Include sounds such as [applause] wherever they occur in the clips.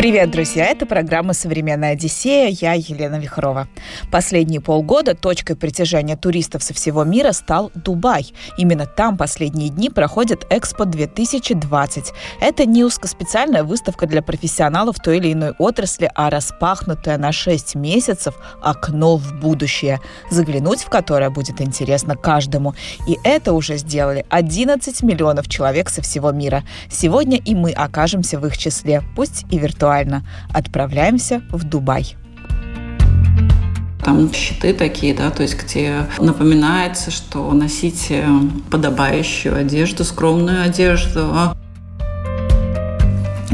Привет, друзья! Это программа «Современная Одиссея». Я Елена Вихрова. Последние полгода точкой притяжения туристов со всего мира стал Дубай. Именно там последние дни проходит Экспо 2020. Это не узкоспециальная выставка для профессионалов той или иной отрасли, а распахнутое на 6 месяцев окно в будущее, заглянуть в которое будет интересно каждому. И это уже сделали 11 миллионов человек со всего мира. Сегодня и мы окажемся в их числе, пусть и виртуально актуально. Отправляемся в Дубай. Там щиты такие, да, то есть где напоминается, что носите подобающую одежду, скромную одежду.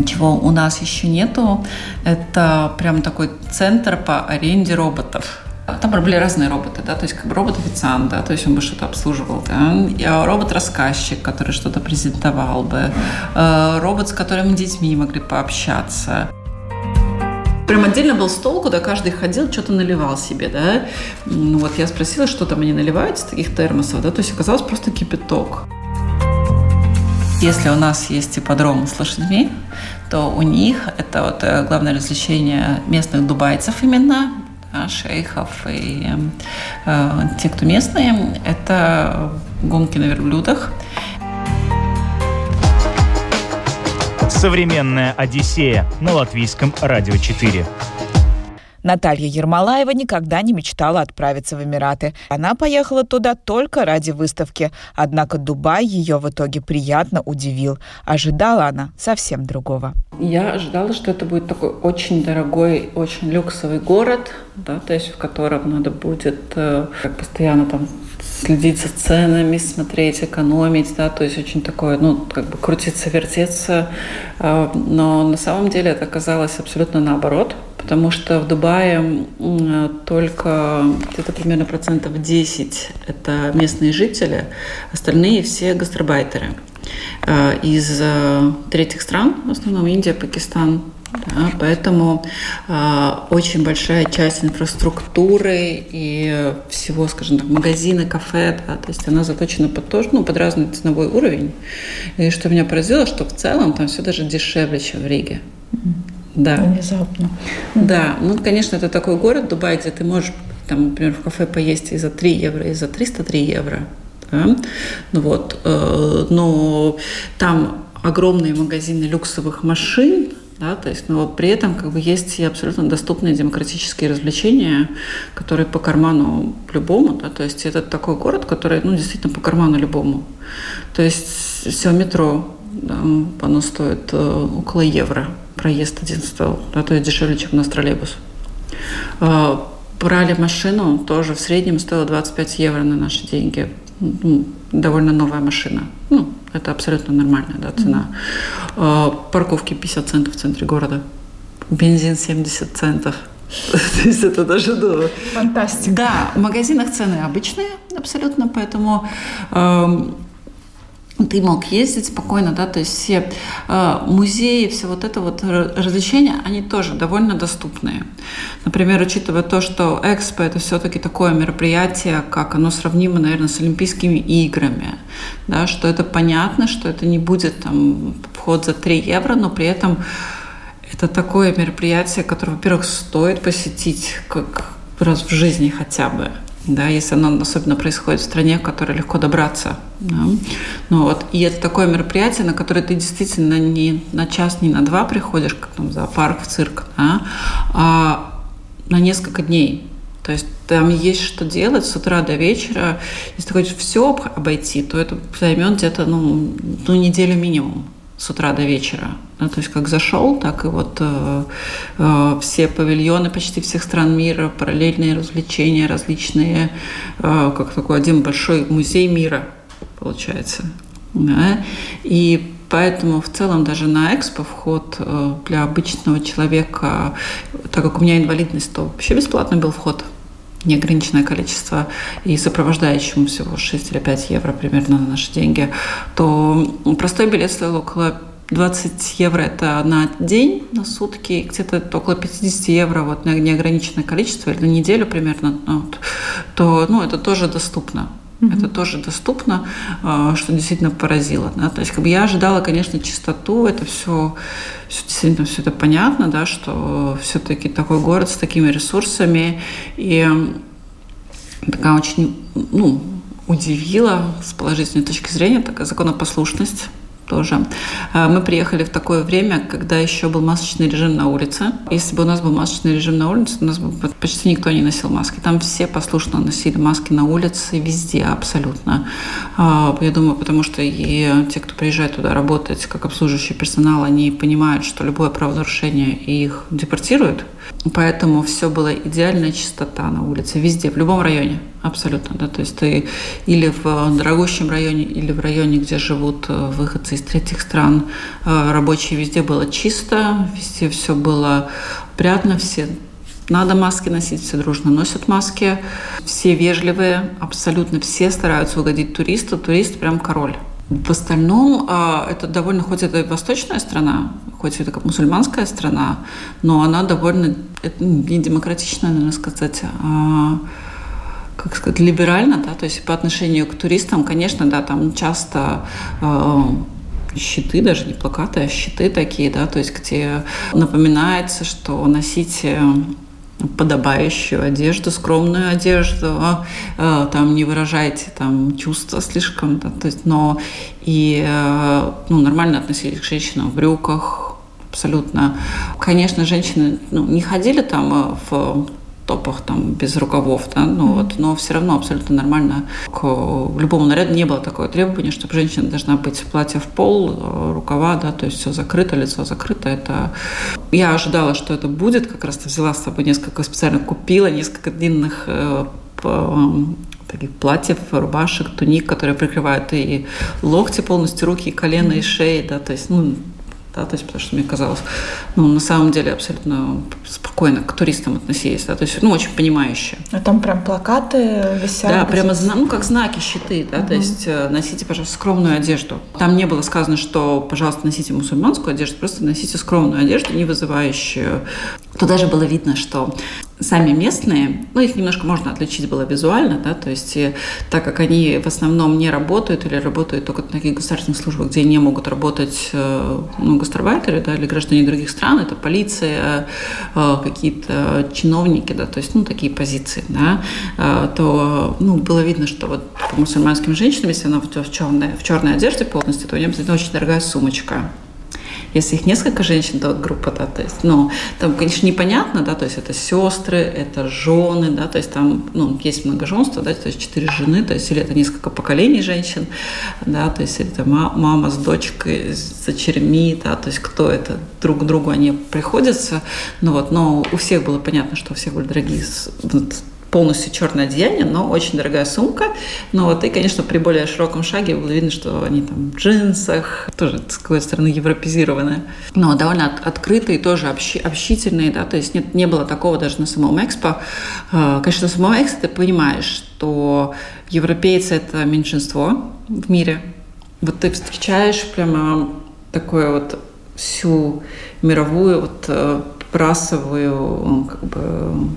Чего у нас еще нету, это прям такой центр по аренде роботов. Там были разные роботы, да, то есть как бы робот-официант, да, то есть он бы что-то обслуживал, да, робот-рассказчик, который что-то презентовал бы, э, робот, с которым детьми могли пообщаться. Прям отдельно был стол, куда каждый ходил, что-то наливал себе, да. Ну вот я спросила, что там они наливают из таких термосов, да, то есть оказалось просто кипяток. Если у нас есть ипподром с лошадьми, то у них это вот э, главное развлечение местных дубайцев именно, шейхов и э, те, кто местные, это гонки на верблюдах. Современная Одиссея на латвийском радио 4. Наталья Ермолаева никогда не мечтала отправиться в Эмираты. Она поехала туда только ради выставки. Однако Дубай ее в итоге приятно удивил. Ожидала она совсем другого. Я ожидала, что это будет такой очень дорогой, очень люксовый город, да, то есть в котором надо будет э, постоянно там следить за ценами, смотреть, экономить, да, то есть очень такое, ну, как бы крутиться, вертеться. Э, но на самом деле это оказалось абсолютно наоборот, потому что в Дубае только где-то примерно процентов 10 это местные жители, остальные все гастробайтеры. Э, из э, третьих стран, в основном Индия, Пакистан. Да, поэтому э, очень большая часть инфраструктуры и всего, скажем так, магазины, кафе, да, то есть она заточена под тоже, ну, под разный ценовой уровень. И что меня поразило, что в целом там все даже дешевле, чем в Риге. Да. Внезапно. Да, ну, конечно, это такой город Дубай, где ты можешь, там, например, в кафе поесть и за 3 евро, и за 303 евро. Да? Ну вот, э, но там огромные магазины люксовых машин, да, то есть, но при этом как бы есть и абсолютно доступные демократические развлечения, которые по карману любому, да, то есть это такой город, который, ну, действительно по карману любому. То есть все метро, оно стоит э, около евро, проезд один стоил, да, то есть дешевле, чем у нас троллейбус. Э, брали машину, тоже в среднем стоило 25 евро на наши деньги довольно новая машина. Ну, это абсолютно нормальная да, цена. Mm-hmm. Парковки 50 центов в центре города. Бензин 70 центов. [laughs] То есть это даже ну, Фантастика. Да, в магазинах цены обычные абсолютно, поэтому эм, ты мог ездить спокойно, да, то есть все э, музеи, все вот это вот развлечения, они тоже довольно доступные. Например, учитывая то, что Экспо это все-таки такое мероприятие, как оно сравнимо, наверное, с Олимпийскими играми, да, что это понятно, что это не будет там вход за 3 евро, но при этом это такое мероприятие, которое, во-первых, стоит посетить как раз в жизни хотя бы да, если оно особенно происходит в стране, в которой легко добраться. Да. Ну, вот. И это такое мероприятие, на которое ты действительно не на час, не на два приходишь, как там зоопарк, в цирк, да, а на несколько дней. То есть там есть что делать с утра до вечера. Если ты хочешь все обойти, то это займет где-то ну, ну, неделю минимум с утра до вечера. Ну, то есть как зашел, так и вот э, э, все павильоны почти всех стран мира, параллельные развлечения различные, э, как такой один большой музей мира получается. Да? И Поэтому в целом даже на экспо вход э, для обычного человека, так как у меня инвалидность, то вообще бесплатный был вход неограниченное количество и сопровождающему всего 6 или 5 евро примерно на наши деньги, то простой билет стоил около 20 евро это на день, на сутки, где-то около 50 евро вот на неограниченное количество или на неделю примерно, ну, вот, то ну, это тоже доступно. Mm-hmm. Это тоже доступно, а, что действительно поразило. Да? То есть как бы я ожидала, конечно, чистоту, это все, все действительно все это понятно, да, что все-таки такой город с такими ресурсами и такая очень ну, удивила с положительной точки зрения такая законопослушность тоже. А, мы приехали в такое время, когда еще был масочный режим на улице. Если бы у нас был масочный режим на улице, у нас бы почти никто не носил маски. Там все послушно носили маски на улице, везде абсолютно. А, я думаю, потому что и те, кто приезжает туда работать как обслуживающий персонал, они понимают, что любое правонарушение их депортируют. Поэтому все было идеальная чистота на улице, везде, в любом районе, абсолютно. Да? То есть ты или в дорогущем районе, или в районе, где живут э, выходцы из третьих стран, э, рабочие везде было чисто, везде все было опрятно, все надо маски носить, все дружно носят маски, все вежливые, абсолютно все стараются угодить туристу, турист прям король. В остальном это довольно, хоть это и восточная страна, хоть это как мусульманская страна, но она довольно это не демократичная, наверное, сказать, а, как сказать, либерально, да, то есть по отношению к туристам, конечно, да, там часто а, щиты, даже не плакаты, а щиты такие, да, то есть где напоминается, что носите подобающую одежду, скромную одежду, а, там не выражайте там чувства слишком, да, то есть, но и э, ну, нормально относились к женщинам в брюках, абсолютно. Конечно, женщины ну, не ходили там э, в топах там без рукавов, да, ну вот, но все равно абсолютно нормально. К любому наряду не было такого требования, чтобы женщина должна быть платье в пол, э, рукава, да, то есть все закрыто, лицо закрыто. Это я ожидала, что это будет, как раз взяла с собой несколько специально купила несколько длинных э, таких платьев, рубашек, туник, которые прикрывают и локти полностью, руки, и колено, и шеи, да, то есть, ну, да, то есть потому что мне казалось, ну, на самом деле абсолютно спокойно к туристам относились, да, то есть, ну, очень понимающие. А там прям плакаты висят? Да, прямо, ну, как знаки, щиты, да, угу. то есть э, носите, пожалуйста, скромную одежду. Там не было сказано, что, пожалуйста, носите мусульманскую одежду, просто носите скромную одежду, не вызывающую. То даже было видно, что сами местные, ну, их немножко можно отличить было визуально, да, то есть так как они в основном не работают или работают только на таких государственных службах, где не могут работать э, ну, гастарбайтеры, да, или граждане других стран, это полиция, э, какие-то чиновники, да, то есть, ну, такие позиции, да, э, то, ну, было видно, что вот по мусульманским женщинам, если она в черной, в черной одежде полностью, то у нее очень дорогая сумочка, если их несколько женщин, то группа, да, то есть, ну, там, конечно, непонятно, да, то есть это сестры, это жены, да, то есть там, ну, есть многоженство, да, то есть четыре жены, то есть или это несколько поколений женщин, да, то есть это мама с дочкой, с дочерьми, да, то есть кто это, друг другу они приходятся, ну вот, но у всех было понятно, что у всех были дорогие полностью черное одеяние, но очень дорогая сумка. Но вот и, конечно, при более широком шаге было видно, что они там в джинсах, тоже, с какой стороны, европезированные. Но довольно от, открытые, тоже общи, общительные, да, то есть нет, не было такого даже на самом экспо. А, конечно, на самом экспо ты понимаешь, что европейцы – это меньшинство в мире. Вот ты встречаешь прямо такое вот всю мировую вот э, расовую как бы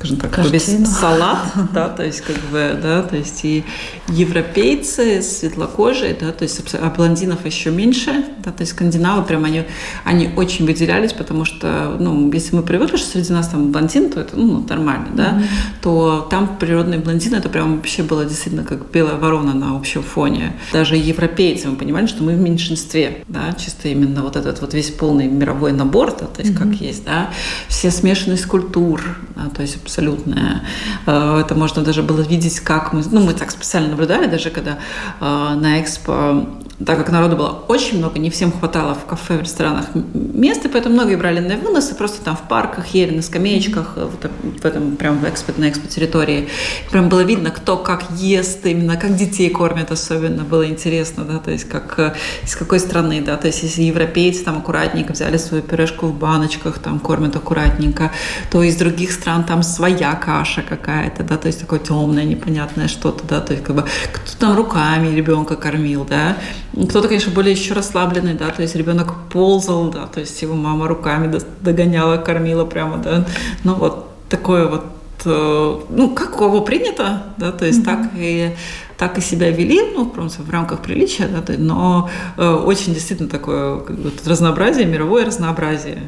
скажем так, Картину. весь салат, [laughs] да, то есть как бы, да, то есть и европейцы светлокожие, да, то есть а блондинов еще меньше, да, то есть скандинавы прям они, они очень выделялись, потому что, ну, если мы привыкли, что среди нас там блондин, то это, ну, нормально, да, mm-hmm. то там природные блондины, это прям вообще было действительно как белая ворона на общем фоне. Даже европейцы, мы понимали, что мы в меньшинстве, да, чисто именно вот этот вот весь полный мировой набор, да, то есть mm-hmm. как есть, да, все смешанность культур, да, то есть абсолютная. Э, это можно даже было видеть, как мы, ну, мы так специально наблюдали, даже когда э, на экспо так как народу было очень много, не всем хватало в кафе, в ресторанах места, поэтому многие брали на выносы, просто там в парках ели, на скамеечках, этом, в этом прям в экспо, на экспо-территории. Прям было видно, кто как ест, именно как детей кормят особенно, было интересно, да, то есть как, э, из какой страны, да, то есть если европейцы там аккуратненько взяли свою пюрешку в баночках, там кормят аккуратненько, то из других стран там своя каша какая-то, да, то есть такое темное, непонятное что-то, да, то есть как бы кто там руками ребенка кормил, да, Кто-то, конечно, более еще расслабленный, да, то есть ребенок ползал, да, то есть его мама руками догоняла, кормила прямо, да. Ну вот такое вот э, ну, как у кого принято, да, то есть mm-hmm. так и так и себя вели, ну, просто в рамках приличия, да, но э, очень действительно такое как бы, разнообразие, мировое разнообразие.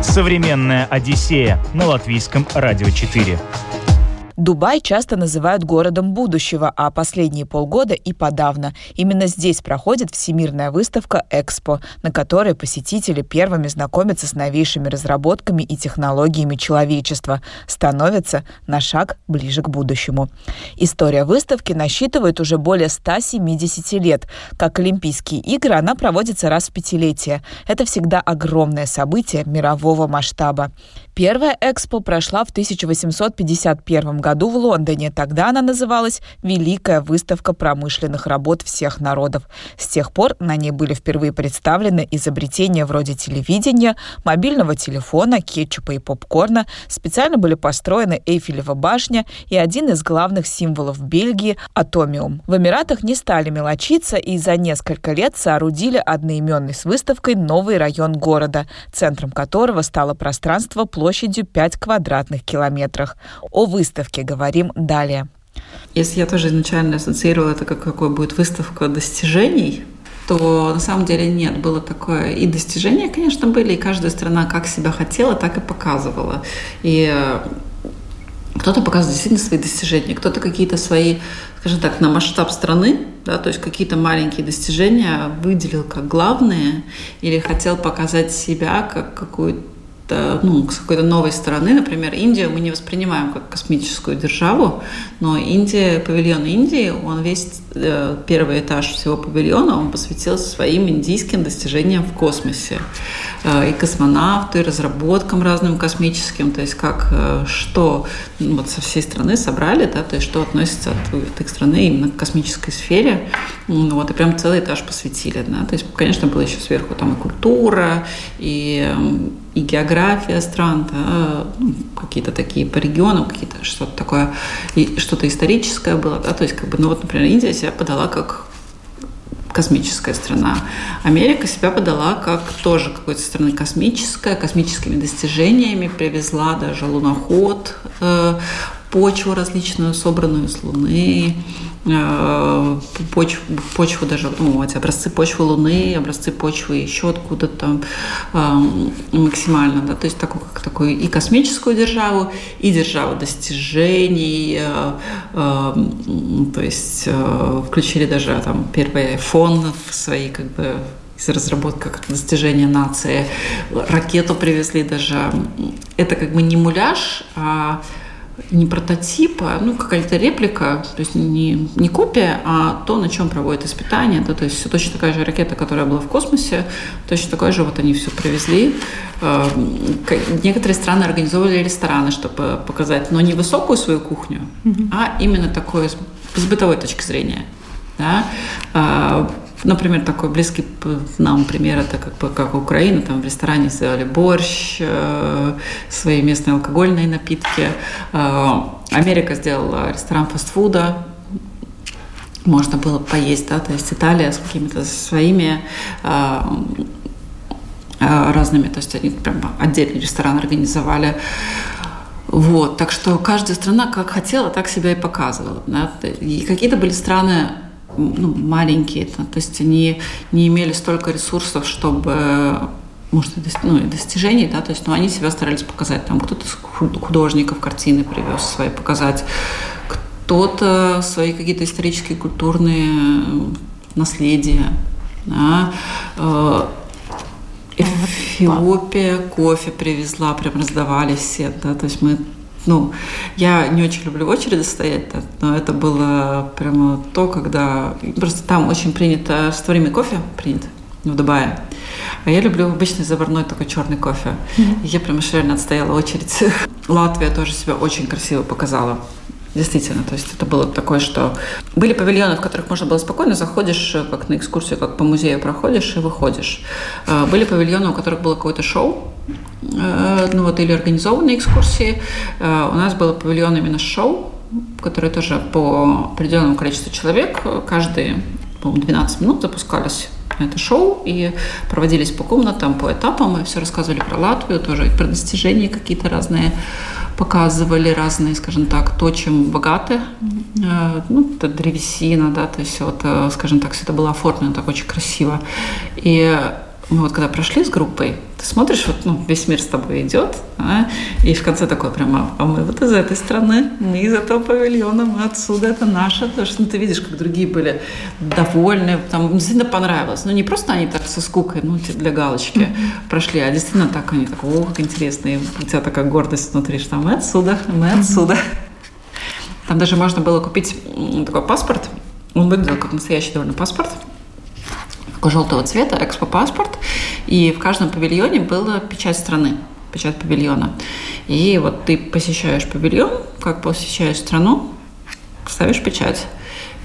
Современная Одиссея на латвийском радио 4. Дубай часто называют городом будущего, а последние полгода и подавно. Именно здесь проходит всемирная выставка «Экспо», на которой посетители первыми знакомятся с новейшими разработками и технологиями человечества, становятся на шаг ближе к будущему. История выставки насчитывает уже более 170 лет. Как Олимпийские игры, она проводится раз в пятилетие. Это всегда огромное событие мирового масштаба. Первая экспо прошла в 1851 году в Лондоне. Тогда она называлась «Великая выставка промышленных работ всех народов». С тех пор на ней были впервые представлены изобретения вроде телевидения, мобильного телефона, кетчупа и попкорна. Специально были построены Эйфелева башня и один из главных символов Бельгии – атомиум. В Эмиратах не стали мелочиться и за несколько лет соорудили одноименный с выставкой новый район города, центром которого стало пространство площадью 5 квадратных километров. О выставке говорим далее. Если я тоже изначально ассоциировала это как какой будет выставка достижений, то на самом деле нет, было такое. И достижения, конечно, были, и каждая страна как себя хотела, так и показывала. И э, кто-то показывает действительно свои достижения, кто-то какие-то свои, скажем так, на масштаб страны, да, то есть какие-то маленькие достижения выделил как главные или хотел показать себя как какую-то ну, с какой-то новой стороны. Например, Индию мы не воспринимаем как космическую державу, но Индия, павильон Индии, он весь э, первый этаж всего павильона, он посвятил своим индийским достижениям в космосе. Э, и космонавты, и разработкам разным космическим, то есть как, э, что ну, вот со всей страны собрали, да, то есть что относится от, от их страны именно к космической сфере. Ну, вот, и прям целый этаж посвятили. Да. То есть, конечно, было еще сверху там и культура, и и география стран, да, ну, какие-то такие по регионам, какие-то что-то такое, и что-то историческое было, да, то есть как бы, ну вот, например, Индия себя подала как космическая страна. Америка себя подала как тоже какой-то страны космическая, космическими достижениями, привезла даже луноход, э, почву различную, собранную с Луны, почву, почву даже, ну, эти образцы почвы Луны, образцы почвы еще откуда-то максимально, да, то есть такую, как такую и космическую державу, и державу достижений, э, э, то есть э, включили даже там первый iPhone в свои как бы разработка как достижение нации, ракету привезли даже. Это как бы не муляж, а не прототип, а ну, какая-то реплика, то есть не, не копия, а то, на чем проводят испытания. Да, то есть все точно такая же ракета, которая была в космосе, точно такой же вот они все привезли. Э, некоторые страны организовывали рестораны, чтобы показать, но не высокую свою кухню, mm-hmm. а именно такое с бытовой точки зрения. Да? Например, такой близкий нам пример это как как Украина, там в ресторане сделали борщ, э, свои местные алкогольные напитки. Э, Америка сделала ресторан фастфуда, можно было поесть, да, то есть Италия с какими-то своими э, разными, то есть они прям отдельный ресторан организовали. Вот, так что каждая страна как хотела, так себя и показывала. Да? И какие-то были страны ну, маленькие, то, то есть они не имели столько ресурсов, чтобы может, ну, достижений, да, то есть, ну, они себя старались показать, там, кто-то художников картины привез свои показать, кто-то свои какие-то исторические, культурные наследия, да, э, Эфиопия кофе привезла, прям раздавали все, да, то есть мы ну, я не очень люблю в очереди стоять, но это было прямо то, когда... Просто там очень принято растворимый кофе принят в Дубае. А я люблю обычный заварной такой черный кофе. Mm-hmm. я прямо реально отстояла очередь. [laughs] Латвия тоже себя очень красиво показала. Действительно, то есть это было такое, что были павильоны, в которых можно было спокойно заходишь, э, как на экскурсию, как по музею проходишь и выходишь. Э, были павильоны, у которых было какое-то шоу, э, ну вот или организованные экскурсии. У нас было павильон именно шоу, который тоже по определенному количеству человек каждый по-моему, 12 минут запускались это шоу и проводились по комнатам, по этапам, и все рассказывали про Латвию, тоже про достижения какие-то разные показывали разные, скажем так, то, чем богаты. Э, ну, это древесина, да, то есть вот, э, скажем так, все это было оформлено так очень красиво. И мы вот когда прошли с группой, ты смотришь, вот ну, весь мир с тобой идет, а, и в конце такое прямо, а мы вот из этой страны, мы из этого павильона, мы отсюда, это наше. Потому что ну, ты видишь, как другие были довольны, там действительно понравилось. Ну не просто они так со скукой, ну для галочки mm-hmm. прошли, а действительно так они так, о, как интересно, и у тебя такая гордость внутри, что мы отсюда, мы отсюда. Mm-hmm. Там даже можно было купить такой паспорт, он выглядел как настоящий довольно паспорт, желтого цвета, экспо-паспорт, и в каждом павильоне была печать страны, печать павильона. И вот ты посещаешь павильон, как посещаешь страну, ставишь печать.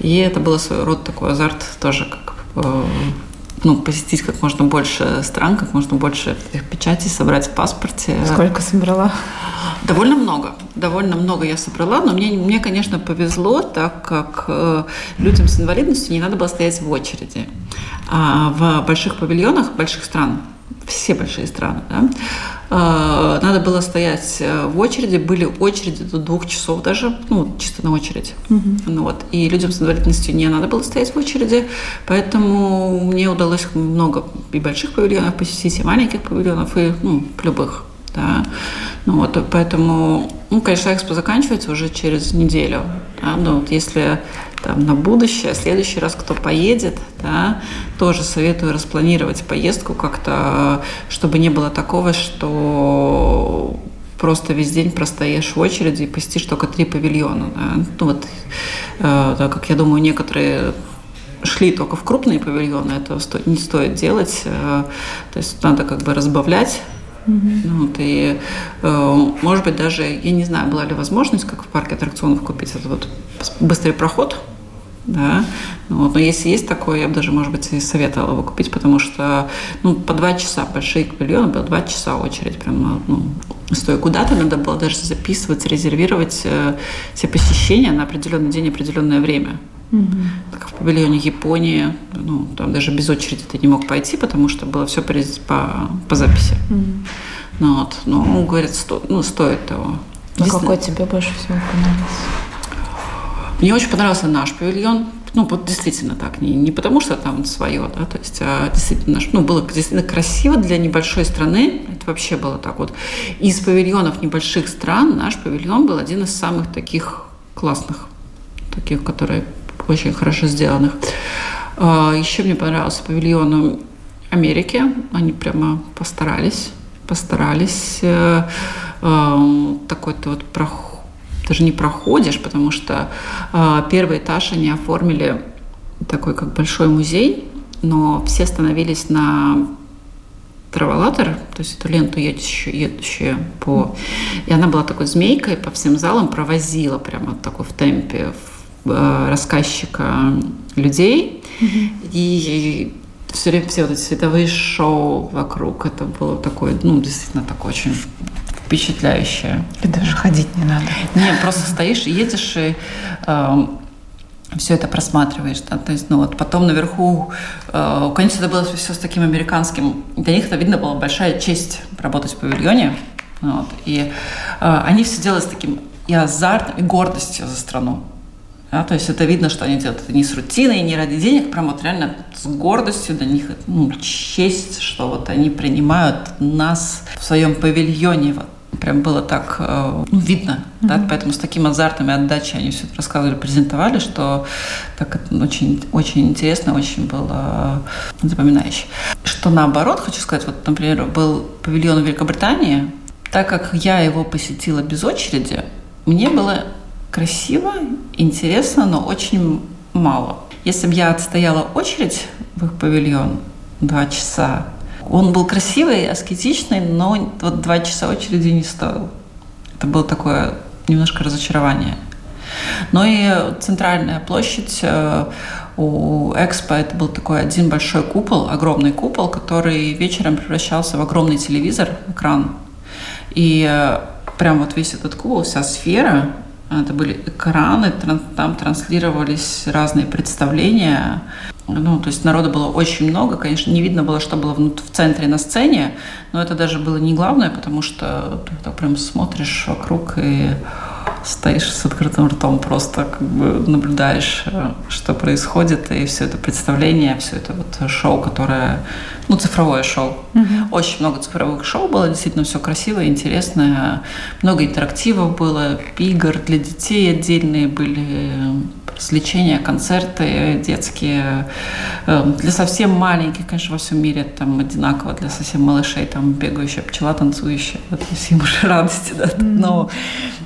И это было своего рода такой азарт тоже, как э, ну, посетить как можно больше стран, как можно больше этих печатей, собрать в паспорте. Сколько собрала? Довольно много. Довольно много я собрала, но мне, мне конечно, повезло, так как э, людям с инвалидностью не надо было стоять в очереди. А в больших павильонах больших стран все большие страны, да, э, надо было стоять э, в очереди, были очереди до двух часов даже, ну, чисто на очередь. Угу. Ну, вот. И людям с инвалидностью не надо было стоять в очереди, поэтому мне удалось много и больших павильонов посетить, и маленьких павильонов, и ну, любых. Да. Ну, вот, поэтому, ну, конечно, экспо заканчивается уже через неделю. Да, но вот если там, на будущее, следующий раз кто поедет, да, тоже советую распланировать поездку как-то, чтобы не было такого, что просто весь день простоишь в очереди и посетишь только три павильона. Да. Ну, вот, э, так как я думаю, некоторые шли только в крупные павильоны, это не стоит делать. Э, то есть надо как бы разбавлять Mm-hmm. Вот, и, э, может быть, даже, я не знаю, была ли возможность, как в парке аттракционов, купить этот вот быстрый проход, да, ну, вот, но если есть такое, я бы даже, может быть, и советовала его купить, потому что, ну, по два часа, большие павильоны, было два часа очередь, прям, ну, стоя куда-то, надо было даже записывать, резервировать э, все посещения на определенный день, определенное время. Угу. Как в павильоне Японии, ну, там даже без очереди ты не мог пойти, потому что было все по, по, записи. Угу. Ну, вот. Но он говорит, сто, ну, стоит того. А какой тебе больше всего понравился? Мне очень понравился наш павильон. Ну, вот действительно так. Не, не потому, что там свое, да, то есть, а действительно, наш, ну, было действительно красиво для небольшой страны. Это вообще было так вот. Из павильонов небольших стран наш павильон был один из самых таких классных, таких, которые очень хорошо сделанных. А, Еще мне понравился павильон Америки. Они прямо постарались, постарались. Э, э, такой то вот проход, даже не проходишь, потому что э, первый этаж они оформили такой как большой музей, но все становились на траволатор, то есть эту ленту едущую, едущую по... И она была такой змейкой, по всем залам провозила прямо такой в темпе, в рассказчика людей. Mm-hmm. И все время все вот эти световые шоу вокруг, это было такое, ну, действительно такое очень впечатляющее. И даже ходить не надо. Нет, просто стоишь, едешь и э, все это просматриваешь. Да? То есть, ну вот потом наверху, э, конечно, это было все с таким американским. Для них это видно была большая честь работать в павильоне. Вот. И э, они все делали с таким и азартом, и гордостью за страну. Да, то есть это видно, что они делают это не с рутиной, не ради денег, прям вот реально с гордостью для них ну, честь, что вот они принимают нас в своем павильоне. Вот. Прям было так э, ну, видно, mm-hmm. да, поэтому с таким азартом и отдачей они все это рассказывали, презентовали, что так это очень, очень интересно, очень было запоминающе. Что наоборот, хочу сказать, вот, например, был павильон в Великобритании, так как я его посетила без очереди, мне было красиво, интересно, но очень мало. Если бы я отстояла очередь в их павильон два часа, он был красивый, аскетичный, но вот два часа очереди не стоил. Это было такое немножко разочарование. Но и центральная площадь э, у Экспо это был такой один большой купол, огромный купол, который вечером превращался в огромный телевизор, экран. И э, прям вот весь этот купол, вся сфера это были экраны, там транслировались разные представления. ну, то есть народа было очень много, конечно, не видно было, что было в центре на сцене, но это даже было не главное, потому что ты так прям смотришь вокруг и стоишь с открытым ртом, просто как бы наблюдаешь, э, что происходит, и все это представление, все это вот шоу, которое, ну, цифровое шоу. Угу. Очень много цифровых шоу было, действительно все красивое, интересное, много интерактива было, игр для детей отдельные были, развлечения, концерты детские. Эм, для совсем маленьких, конечно, во всем мире там одинаково, для совсем малышей там бегающая пчела, танцующая. Вот им уже [laughs] радости, да. Но,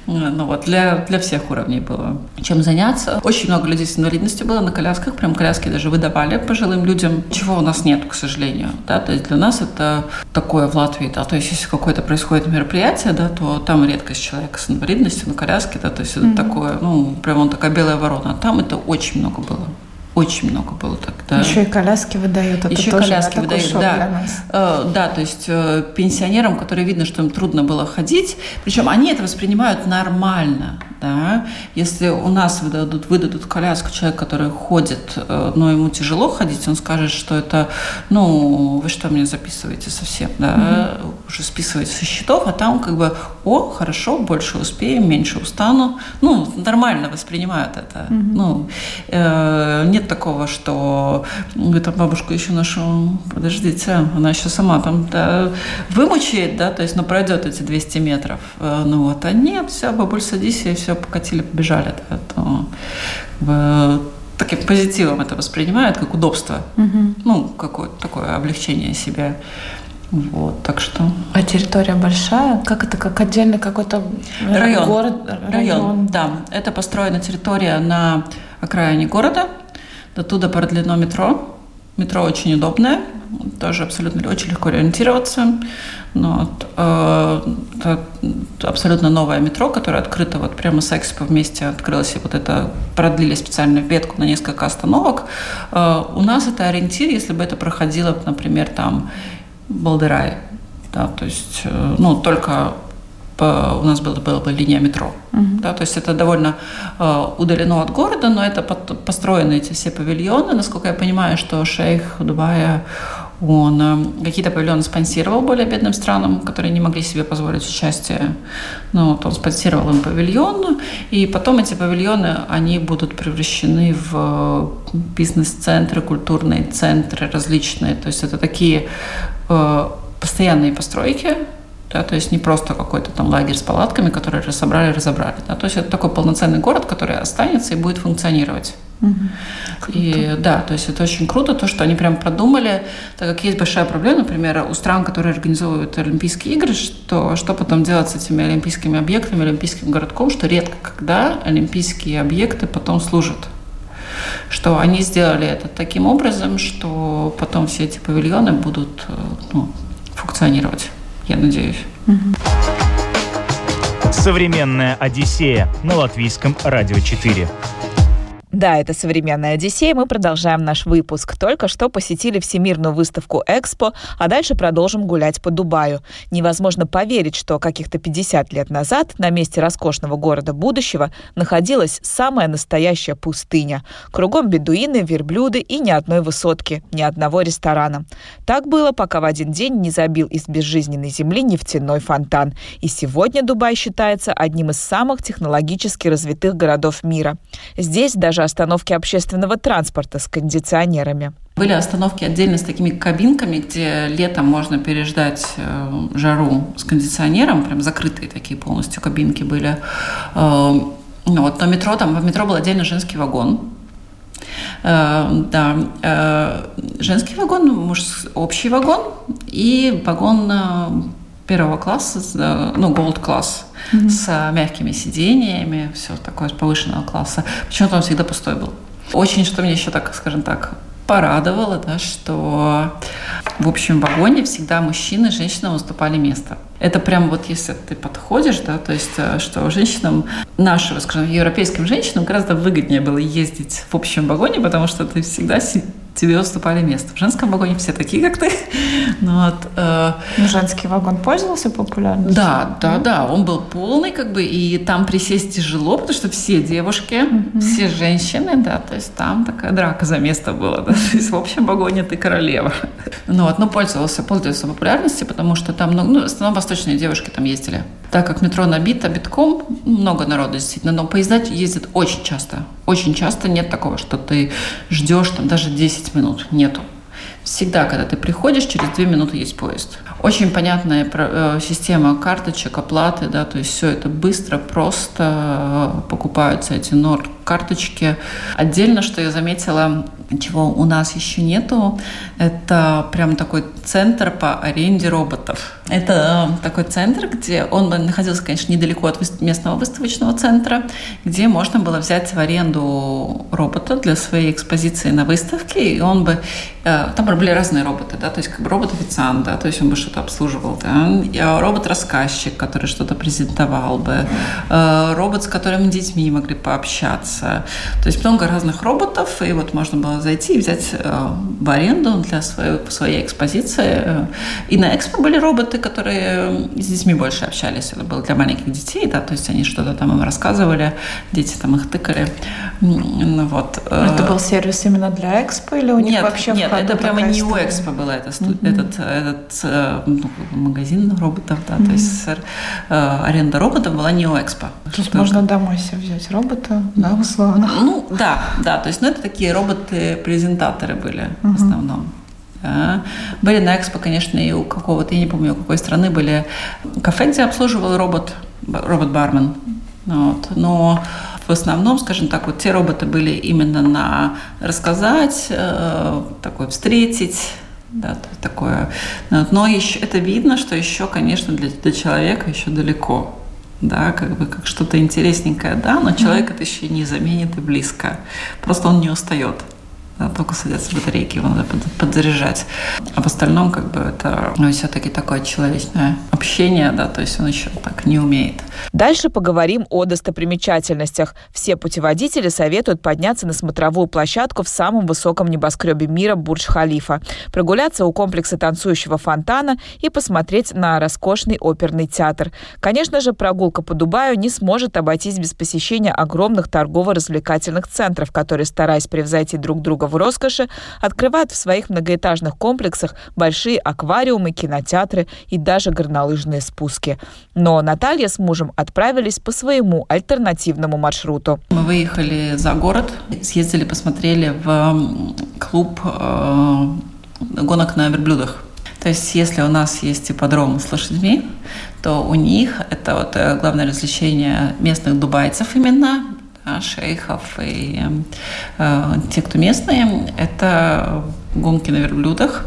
ну вот, для, для всех уровней было чем заняться. Очень много людей с инвалидностью было на колясках, прям коляски даже выдавали пожилым людям, чего у нас нет, к сожалению, да, то есть для нас это такое в Латвии, да, то есть если какое-то происходит мероприятие, да, то там редкость человека с инвалидностью на коляске, да, то есть это mm-hmm. такое, ну, прям он такая белая ворона, там это очень много было. Очень много было тогда. Еще и коляски выдают. Это Еще тоже коляски выдают, да. Э, да, то есть э, пенсионерам, которые видно, что им трудно было ходить, причем они это воспринимают нормально. Да? Если у нас выдадут, выдадут коляску человек, который ходит, э, но ему тяжело ходить, он скажет, что это, ну, вы что мне записываете совсем, да, угу. уже списываете со счетов, а там как бы, о, хорошо, больше успеем, меньше устану. Ну, нормально воспринимают это. Угу. Ну, э, нет такого, что вы там бабушку еще нашу, подождите, она еще сама там да, вымучает, да, то есть, ну, пройдет эти 200 метров. Э, ну вот, а нет, все, бабуль, садись, и все покатили, побежали, да, то как таким позитивом это воспринимают, как удобство. Угу. Ну, какое-то такое облегчение себя. Вот, так что. А территория большая? Как это, как отдельный какой-то район? Город, район, район, да. Это построена территория на окраине города. До туда продлено метро. Метро очень удобное, тоже абсолютно очень легко ориентироваться. Но э, это абсолютно новое метро, которое открыто вот прямо с Экспо вместе открылось, и вот это продлили специально ветку на несколько остановок. Э, у нас это ориентир, если бы это проходило, например, там Балдерай, да, то есть, э, ну, только у нас была, была бы линия метро. Uh-huh. Да, то есть это довольно э, удалено от города, но это под, построены эти все павильоны. Насколько я понимаю, что шейх Дубая, он э, какие-то павильоны спонсировал более бедным странам, которые не могли себе позволить участие. Ну, вот он спонсировал им павильон, и потом эти павильоны, они будут превращены в бизнес-центры, культурные центры различные. То есть это такие э, постоянные постройки, да, то есть не просто какой-то там лагерь с палатками, которые разобрали, разобрали. Да, то есть это такой полноценный город, который останется и будет функционировать. Угу. И да, то есть это очень круто, то, что они прям продумали, так как есть большая проблема, например, у стран, которые организовывают Олимпийские игры, что, что потом делать с этими олимпийскими объектами, олимпийским городком, что редко когда олимпийские объекты потом служат что они сделали это таким образом, что потом все эти павильоны будут э, ну, функционировать я надеюсь. Современная Одиссея на латвийском радио 4. Да, это «Современная Одиссея». Мы продолжаем наш выпуск. Только что посетили Всемирную выставку «Экспо», а дальше продолжим гулять по Дубаю. Невозможно поверить, что каких-то 50 лет назад на месте роскошного города будущего находилась самая настоящая пустыня. Кругом бедуины, верблюды и ни одной высотки, ни одного ресторана. Так было, пока в один день не забил из безжизненной земли нефтяной фонтан. И сегодня Дубай считается одним из самых технологически развитых городов мира. Здесь даже остановки общественного транспорта с кондиционерами. Были остановки отдельно с такими кабинками, где летом можно переждать э, жару с кондиционером, прям закрытые такие полностью кабинки были. Э, ну вот, но метро, там в метро был отдельно женский вагон, Uh, да, uh, женский вагон, муж, общий вагон и вагон первого класса, ну, gold класс, mm-hmm. с мягкими сидениями, все такое повышенного класса. Почему-то он всегда пустой был. Очень, что мне еще так, скажем так, порадовало, да, что в общем вагоне всегда мужчины и женщинам уступали место. Это прям вот если ты подходишь, да, то есть э, что женщинам, нашим, скажем, европейским женщинам гораздо выгоднее было ездить в общем вагоне, потому что ты всегда тебе уступали место. В женском вагоне все такие, как ты. [laughs] Ну, вот, э... Но женский вагон пользовался популярностью? Да, да, да. Он был полный, как бы, и там присесть тяжело, потому что все девушки, mm-hmm. все женщины, да, то есть там такая драка за место была, [laughs] да, то есть в общем вагоне ты королева. [laughs] Ну вот, но пользовался, пользовался популярностью, потому что там, ну, в основном восточные девушки там ездили. Так как метро набито битком, много народу действительно, но поезда ездят очень часто. Очень часто нет такого, что ты ждешь там даже 10 минут. Нету. Всегда, когда ты приходишь, через две минуты есть поезд. Очень понятная э, система карточек, оплаты, да, то есть все это быстро, просто э, покупаются эти нор карточки. Отдельно, что я заметила, чего у нас еще нету, это прям такой центр по аренде роботов. Это э, такой центр, где он находился, конечно, недалеко от местного выставочного центра, где можно было взять в аренду робота для своей экспозиции на выставке, и он бы... Там были разные роботы, да, то есть как бы робот-официант, да, то есть он бы что-то обслуживал, да, робот-рассказчик, который что-то презентовал бы, э, робот, с которым детьми могли пообщаться. То есть много разных роботов, и вот можно было зайти и взять э, в аренду для своей, своей экспозиции. И на экспо были роботы, которые с детьми больше общались. Это было для маленьких детей, да, то есть они что-то там им рассказывали, дети там их тыкали. Ну, вот. Э. Это был сервис именно для экспо или у них нет, вообще Нет, это прямо не у экспо было, это, mm-hmm. этот, этот ну, магазин роботов, да, mm-hmm. то есть э, аренда роботов была не у Экспо. То есть можно домой себе взять робота, да, условно? Ну, да, да, то есть, ну, это такие роботы-презентаторы были mm-hmm. в основном. Да. Были на Экспо, конечно, и у какого-то, я не помню, у какой страны были кафе, где обслуживал робот, робот-бармен. Вот. Но в основном, скажем так, вот те роботы были именно на рассказать, э, такой встретить, да, такое. Но еще это видно, что еще, конечно, для, для человека еще далеко. Да, как бы как что-то интересненькое, да, но человек это еще не заменит и близко. Просто он не устает только садятся батарейки, его надо подзаряжать. А в остальном, как бы, это ну, все-таки такое человечное общение, да, то есть он еще так не умеет. Дальше поговорим о достопримечательностях. Все путеводители советуют подняться на смотровую площадку в самом высоком небоскребе мира Бурдж-Халифа, прогуляться у комплекса танцующего фонтана и посмотреть на роскошный оперный театр. Конечно же, прогулка по Дубаю не сможет обойтись без посещения огромных торгово-развлекательных центров, которые, стараясь превзойти друг друга в роскоши, открывают в своих многоэтажных комплексах большие аквариумы, кинотеатры и даже горнолыжные спуски. Но Наталья с мужем отправились по своему альтернативному маршруту. Мы выехали за город, съездили, посмотрели в клуб э, гонок на верблюдах. То есть, если у нас есть ипподром с лошадьми, то у них это вот э, главное развлечение местных дубайцев именно, шейхов и э, те, кто местные, это гонки на верблюдах.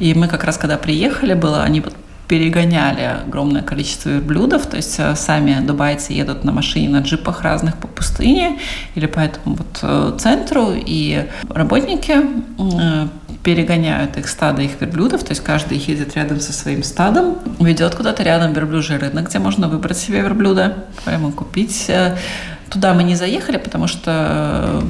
И мы как раз, когда приехали, было, они перегоняли огромное количество верблюдов, то есть э, сами дубайцы едут на машине, на джипах разных по пустыне или по этому вот э, центру, и работники э, перегоняют их стадо их верблюдов, то есть каждый едет рядом со своим стадом, ведет куда-то рядом верблюжий рынок, где можно выбрать себе верблюда, прямо купить Туда мы не заехали, потому что э,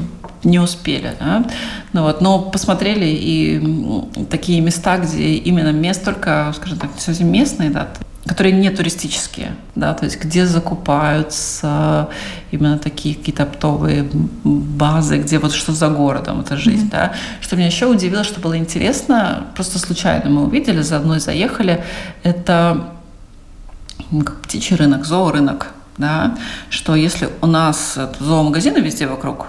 не успели. Да? Ну, вот, но посмотрели и такие места, где именно мест только, скажем так, совсем местные, да, которые не туристические, да, то есть где закупаются именно такие какие-то оптовые базы, где вот что за городом эта жизнь, mm-hmm. да. Что меня еще удивило, что было интересно, просто случайно мы увидели, заодно и заехали, это птичий рынок, зоорынок, да, что если у нас зоомагазины везде вокруг,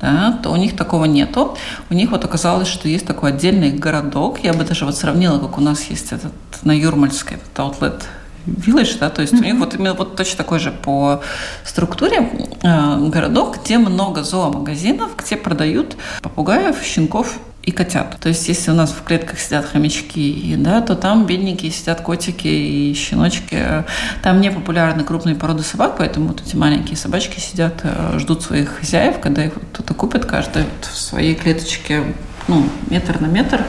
да, то у них такого нету. У них вот оказалось, что есть такой отдельный городок. Я бы даже вот сравнила, как у нас есть этот на Юрмальской этот outlet Village, да, то есть mm-hmm. у них вот именно вот точно такой же по структуре э, городок, где много зоомагазинов, где продают попугаев, щенков и котят. То есть, если у нас в клетках сидят хомячки, да, то там бедненькие сидят котики и щеночки. Там не популярны крупные породы собак, поэтому вот эти маленькие собачки сидят, э, ждут своих хозяев, когда их кто-то купит, каждый в своей клеточке ну, метр на метр.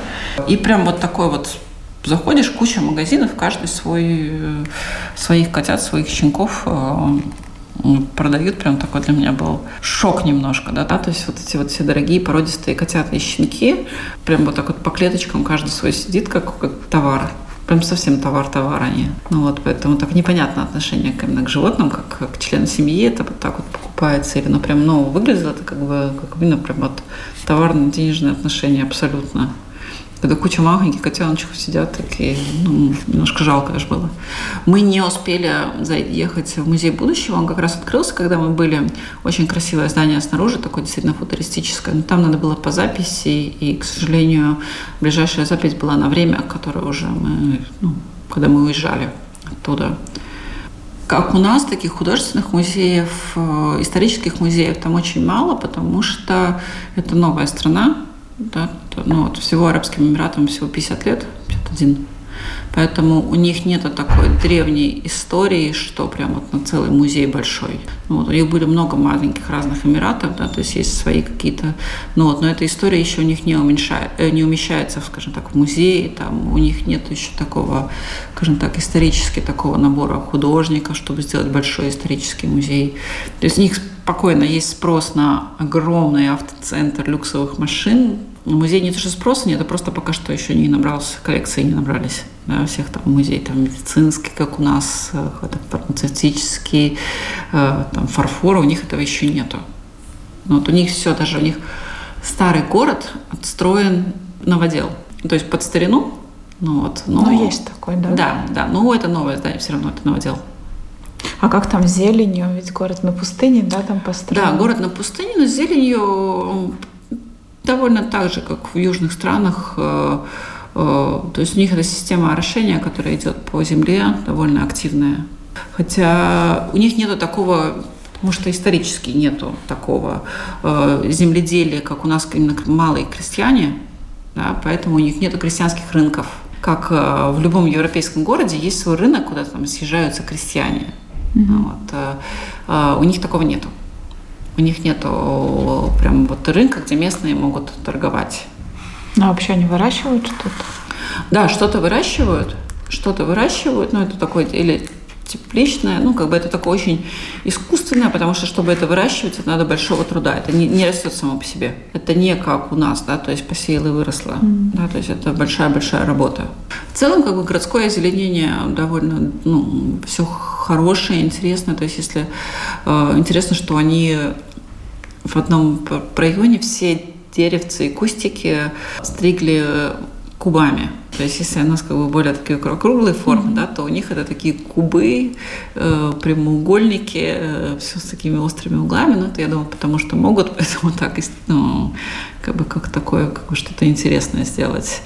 И прям вот такой вот заходишь, куча магазинов, каждый свой, э, своих котят, своих щенков э, продают, прям такой для меня был шок немножко, да, да, то есть вот эти вот все дорогие породистые котята и щенки, прям вот так вот по клеточкам каждый свой сидит, как, как товар, прям совсем товар-товар они. Ну вот, поэтому так непонятно отношение к, именно к животным, как, как к члену семьи, это вот так вот покупается, или, ну, прям, ну, выглядело это как бы, как именно прям вот товарно-денежные отношения абсолютно когда куча маленьких котеночков сидят, такие, ну, немножко жалко аж было. Мы не успели заехать в музей будущего, он как раз открылся, когда мы были. Очень красивое здание снаружи, такое действительно футуристическое, но там надо было по записи, и, к сожалению, ближайшая запись была на время, которое уже мы, ну, когда мы уезжали оттуда. Как у нас, таких художественных музеев, э, исторических музеев там очень мало, потому что это новая страна, да, ну, вот всего Арабским Эмиратам всего 50 лет, 51. Поэтому у них нет такой древней истории, что прям вот на целый музей большой. Ну, вот, у них были много маленьких разных эмиратов, да, то есть есть свои какие-то... Ну, вот, но эта история еще у них не, уменьшает, э, не умещается, скажем так, в музее. Там, у них нет еще такого, скажем так, исторически такого набора художников, чтобы сделать большой исторический музей. То есть у них спокойно есть спрос на огромный автоцентр люксовых машин, Музей не то, что спроса нет, а просто пока что еще не набрался, коллекции не набрались. Да, всех там музей там медицинский, как у нас, э, фармацевтический, э, там фарфор, у них этого еще нету. Ну, вот у них все, даже у них старый город отстроен новодел. То есть под старину, ну вот. Но, ну, есть такой, да? Да, да. Ну, это новое здание, все равно это новодел. А как там с зеленью? Ведь город на пустыне, да, там построен? Да, город на пустыне, но с зеленью довольно так же, как в южных странах. Э, э, то есть у них эта система орошения, которая идет по земле, довольно активная. Хотя у них нету такого потому что исторически нету такого э, земледелия, как у нас именно малые крестьяне, да, поэтому у них нету крестьянских рынков. Как в любом европейском городе есть свой рынок, куда там съезжаются крестьяне. Mm-hmm. Вот, у них такого нету. У них нет прям вот рынка, где местные могут торговать. Ну, а вообще они выращивают что-то? Да, что-то выращивают, что-то выращивают, но это такое или тепличное, ну, как бы это такое очень искусственное, потому что, чтобы это выращивать, это надо большого труда. Это не, не растет само по себе. Это не как у нас, да, то есть посеяла и выросла. Mm. Да, то есть это большая-большая работа. В целом, как бы городское озеленение довольно, ну, все хорошее, интересное. То есть если э, интересно, что они в одном районе все деревцы и кустики стригли кубами. То есть, если у нас как бы более такие круглые формы, mm-hmm. да, то у них это такие кубы, э, прямоугольники, э, все с такими острыми углами. Ну, это, я думаю, потому что могут, [laughs] поэтому так, ну, как бы как такое, как бы что-то интересное сделать.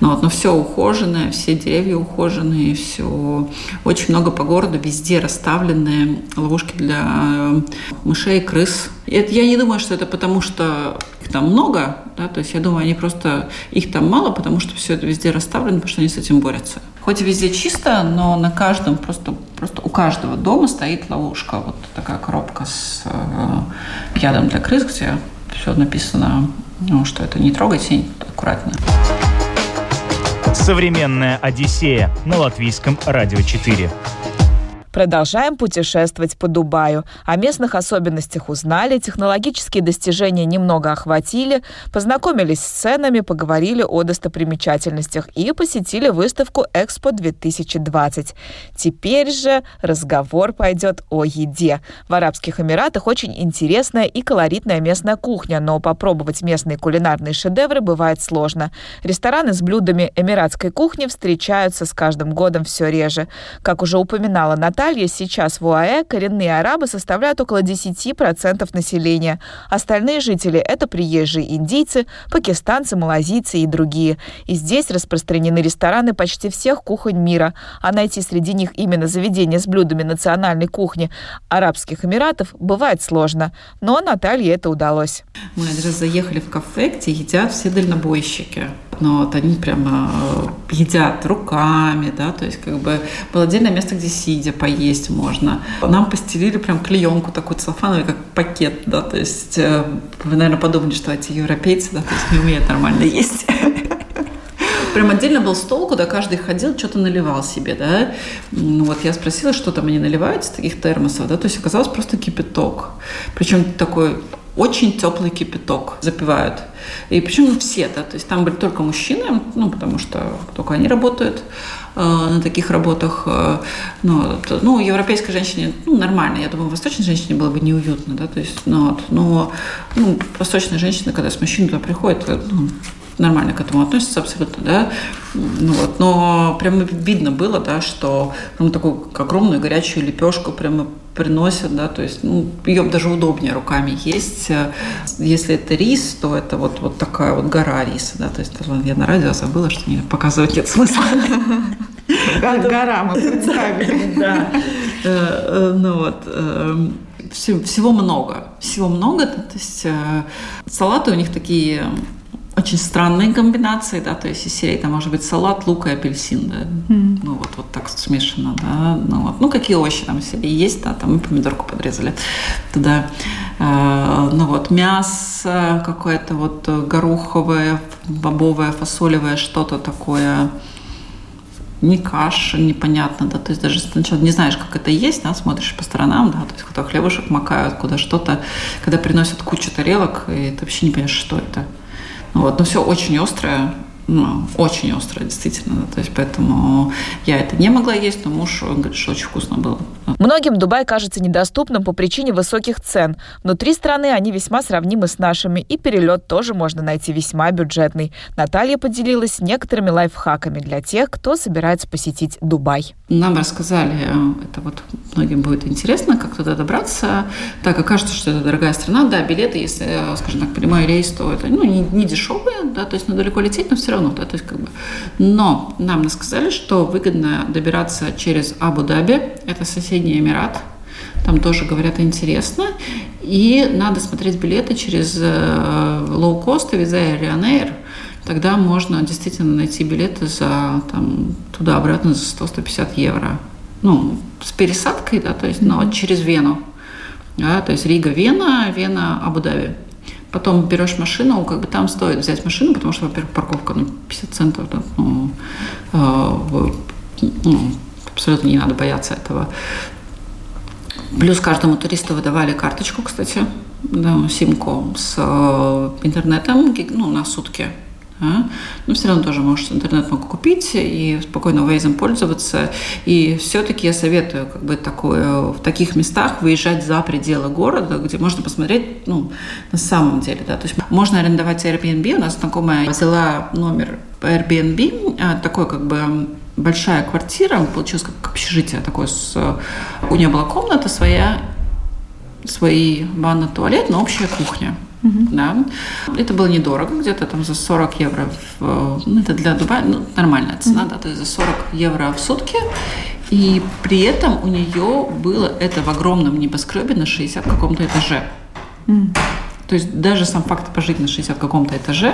Ну, вот, но все ухоженное, все деревья ухоженные, все очень много по городу, везде расставленные ловушки для э, мышей, крыс. Это, я не думаю, что это потому, что там много, да, то есть я думаю, они просто, их там мало, потому что все это везде расставлено потому что они с этим борются. Хоть везде чисто, но на каждом, просто, просто у каждого дома стоит ловушка. Вот такая коробка с э, ядом для крыс, где все написано, ну, что это не трогайте, аккуратно. Современная Одиссея на латвийском радио 4. Продолжаем путешествовать по Дубаю. О местных особенностях узнали, технологические достижения немного охватили, познакомились с ценами, поговорили о достопримечательностях и посетили выставку Экспо 2020. Теперь же разговор пойдет о еде. В Арабских Эмиратах очень интересная и колоритная местная кухня, но попробовать местные кулинарные шедевры бывает сложно. Рестораны с блюдами эмиратской кухни встречаются с каждым годом все реже. Как уже упоминала Наталья, Анталье сейчас в УАЭ коренные арабы составляют около 10% населения. Остальные жители – это приезжие индийцы, пакистанцы, малазийцы и другие. И здесь распространены рестораны почти всех кухонь мира. А найти среди них именно заведения с блюдами национальной кухни Арабских Эмиратов бывает сложно. Но Наталье это удалось. Мы один раз заехали в кафе, где едят все дальнобойщики но вот они прямо э, едят руками, да, то есть как бы было отдельное место, где сидя поесть можно. Нам постелили прям клеенку такой целлофановый, как пакет, да, то есть вы, наверное, подумали, что эти европейцы, да, то есть не умеют нормально есть. Прям отдельно был стол, куда каждый ходил, что-то наливал себе, да. Ну вот я спросила, что там они наливают из таких термосов, да, то есть оказалось просто кипяток. Причем такой очень теплый кипяток запивают. И причем все, да, то есть там были только мужчины, ну, потому что только они работают э, на таких работах. Э, ну, то, ну, европейской женщине, ну, нормально. Я думаю, восточной женщине было бы неуютно, да, то есть, ну, вот, но, ну, восточная женщина, когда с мужчиной туда приходит, э, ну, нормально к этому относятся абсолютно, да. Ну, вот. Но прямо видно было, да, что прям такую огромную горячую лепешку прямо приносят, да, то есть ну, ее даже удобнее руками есть. Если это рис, то это вот, вот такая вот гора риса, да, то есть я на радио забыла, что мне показывать нет смысла. Гора мы представили. Да. Э, э, ну вот, э, всего много, всего много, то есть салаты у них такие очень странные комбинации, да, то есть из серии там может быть салат, лук и апельсин, да, mm. ну вот, вот так смешано, да, ну вот, ну какие овощи там в серии есть, да, там мы помидорку подрезали туда, э, ну вот мясо какое-то вот гороховое, бобовое, фасолевое, что-то такое, не каша, непонятно, да, то есть даже сначала не знаешь, как это есть, да, смотришь по сторонам, да, то есть куда хлебушек макают, куда что-то, когда приносят кучу тарелок, и ты вообще не понимаешь, что это. Вот, но все очень острое, ну, очень острое, действительно. То есть поэтому я это не могла есть, но муж он говорит, что очень вкусно было. Многим Дубай кажется недоступным по причине высоких цен. Внутри страны они весьма сравнимы с нашими, и перелет тоже можно найти весьма бюджетный. Наталья поделилась некоторыми лайфхаками для тех, кто собирается посетить Дубай. Нам рассказали, э, это вот многим будет интересно, как туда добраться, так как кажется, что это дорогая страна. Да, билеты, если, э, скажем так, прямой рейс, то это ну, не, не дешевые, да, то есть ну, далеко лететь, но все равно, да, то есть как бы. Но нам сказали, что выгодно добираться через Абу-Даби, это соседний Эмират, там тоже говорят интересно. И надо смотреть билеты через э, лоукост и виза Ryanair. Тогда можно действительно найти билеты за там, туда-обратно за 100-150 евро. Ну, с пересадкой, да, то есть, но через Вену. Да, то есть Рига-Вена, Вена-Абу-Даби. Потом берешь машину, как бы там стоит взять машину, потому что, во-первых, парковка ну, 50 центов, да, ну, э, ну, абсолютно не надо бояться этого. Плюс каждому туристу выдавали карточку, кстати, да, симку с э, интернетом ну, на сутки а? Но все равно тоже можешь интернет могу купить и спокойно Waze пользоваться. И все-таки я советую как бы такое, в таких местах выезжать за пределы города, где можно посмотреть ну, на самом деле. Да. То есть можно арендовать Airbnb. У нас знакомая взяла номер Airbnb, а, такой как бы большая квартира, получилось как общежитие такое. С... У нее была комната своя, свои ванна, туалет, но общая кухня. Mm-hmm. Да. Это было недорого, где-то там за 40 евро. В, ну, это для Дубая ну, нормальная цена, mm-hmm. да, то есть за 40 евро в сутки. И при этом у нее было это в огромном небоскребе на 60 каком-то этаже. Mm-hmm. То есть даже сам факт пожить на 60 каком-то этаже.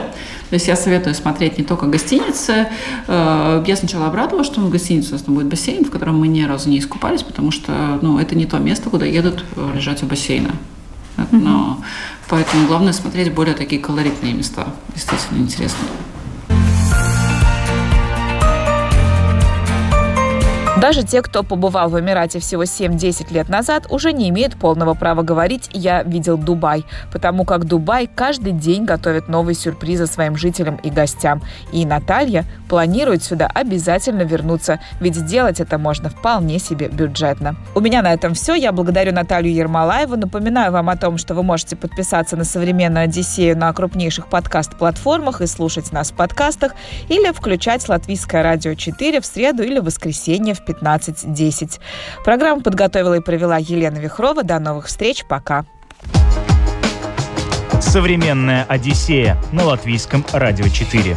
То есть я советую смотреть не только гостиницы. Э, я сначала обрадовалась, что в гостинице у нас там будет бассейн, в котором мы ни разу не искупались, потому что ну, это не то место, куда едут э, лежать у бассейна. Но поэтому главное смотреть более такие колоритные места. Действительно интересно. Даже те, кто побывал в Эмирате всего 7-10 лет назад, уже не имеют полного права говорить «я видел Дубай», потому как Дубай каждый день готовит новые сюрпризы своим жителям и гостям. И Наталья планирует сюда обязательно вернуться, ведь сделать это можно вполне себе бюджетно. У меня на этом все. Я благодарю Наталью Ермолаеву. Напоминаю вам о том, что вы можете подписаться на «Современную Одиссею» на крупнейших подкаст-платформах и слушать нас в подкастах или включать Латвийское радио 4 в среду или воскресенье в 15.10. Программу подготовила и провела Елена Вихрова. До новых встреч. Пока. Современная Одиссея на Латвийском радио 4.